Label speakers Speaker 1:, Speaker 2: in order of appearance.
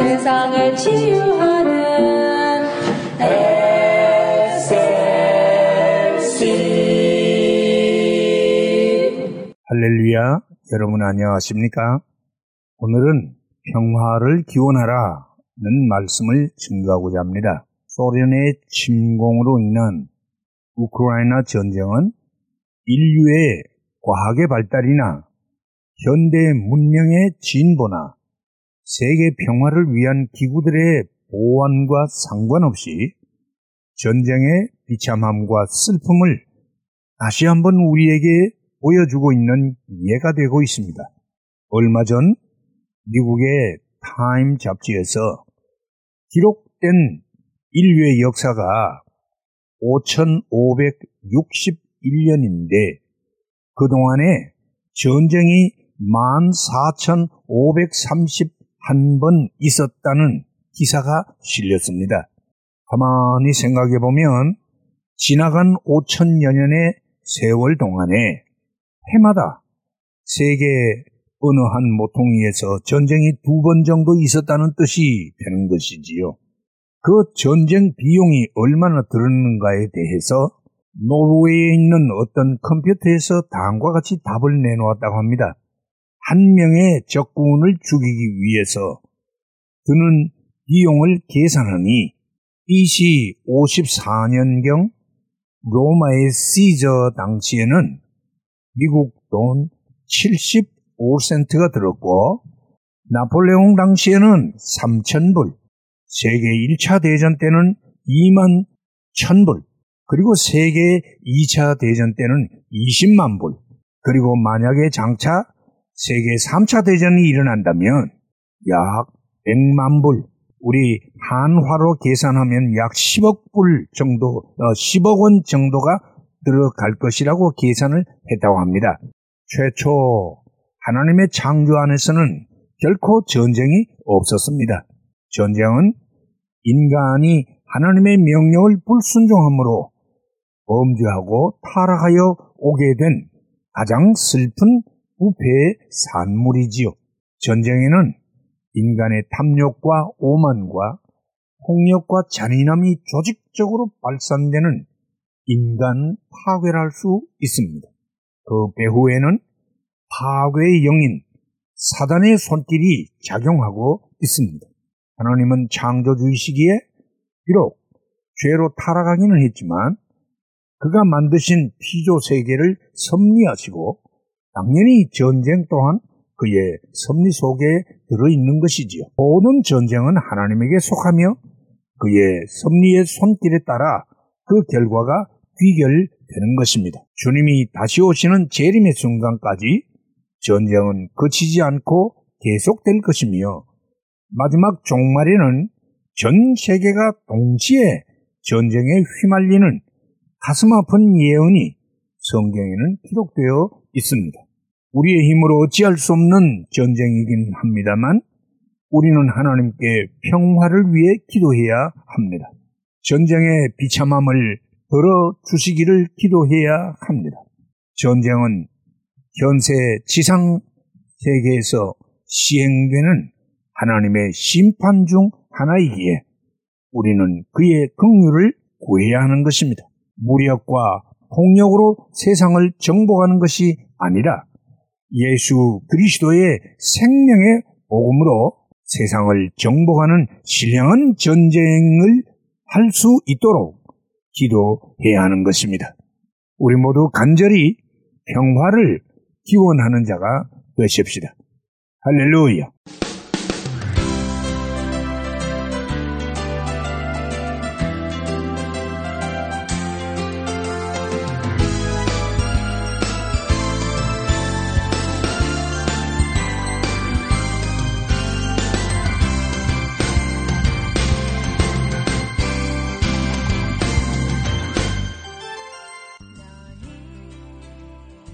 Speaker 1: 세상을 치유하는 SLC
Speaker 2: 할렐루야, 여러분 안녕하십니까? 오늘은 평화를 기원하라는 말씀을 증거하고자 합니다. 소련의 침공으로 인한 우크라이나 전쟁은 인류의 과학의 발달이나 현대 문명의 진보나 세계 평화를 위한 기구들의 보완과 상관없이 전쟁의 비참함과 슬픔을 다시 한번 우리에게 보여주고 있는 예가 되고 있습니다. 얼마 전 미국의 타임 잡지에서 기록된 인류의 역사가 5,561년인데 그동안에 전쟁이 14,531번 있었다는 기사가 실렸습니다. 가만히 생각해 보면 지나간 5천여 년의 세월 동안에 해마다 세계 어느 한 모퉁이에서 전쟁이 두 번 정도 있었다는 뜻이 되는 것이지요. 그 전쟁 비용이 얼마나 들었는가에 대해서 노르웨이에 있는 어떤 컴퓨터에서 다음과 같이 답을 내놓았다고 합니다. 한 명의 적군을 죽이기 위해서 드는 비용을 계산하니 BC 54년경 로마의 시저 당시에는 미국 돈 75센트가 들었고 나폴레옹 당시에는 3천불, 세계 1차 대전 때는 2만 1000불, 그리고 세계 2차 대전 때는 20만 불, 그리고 만약에 장차 세계 3차 대전이 일어난다면 약 100만 불, 우리 한화로 계산하면 약 10억 불 정도, 어, 10억 원 정도가 들어갈 것이라고 계산을 했다고 합니다. 최초 하나님의 창조 안에서는 결코 전쟁이 없었습니다. 전쟁은 인간이 하나님의 명령을 불순종함으로 범죄하고 타락하여 오게 된 가장 슬픈 부패의 산물이지요. 전쟁에는 인간의 탐욕과 오만과 폭력과 잔인함이 조직적으로 발산되는 인간 파괴를 수 있습니다. 그 배후에는 파괴의 영인 사단의 손길이 작용하고 있습니다. 하나님은 창조주의시기에 비록 죄로 타락하기는 했지만 그가 만드신 피조 세계를 섭리하시고 당연히 전쟁 또한 그의 섭리 속에 들어있는 것이지요. 모든 전쟁은 하나님에게 속하며 그의 섭리의 손길에 따라 그 결과가 귀결되는 것입니다. 주님이 다시 오시는 재림의 순간까지 전쟁은 그치지 않고 계속될 것이며 마지막 종말에는 전 세계가 동시에 전쟁에 휘말리는 가슴 아픈 예언이 성경에는 기록되어 있습니다. 우리의 힘으로 어찌할 수 없는 전쟁이긴 합니다만 우리는 하나님께 평화를 위해 기도해야 합니다. 전쟁의 비참함을 덜어 주시기를 기도해야 합니다. 전쟁은 현세 지상 세계에서 시행되는 하나님의 심판 중 하나이기에 우리는 그의 긍휼을 구해야 하는 것입니다. 무력과 폭력으로 세상을 정복하는 것이 아니라 예수 그리스도의 생명의 복음으로 세상을 정복하는 신령한 전쟁을 할 수 있도록 기도해야 하는 것입니다. 우리 모두 간절히 평화를 기원하는 자가 되십시다. 할렐루야.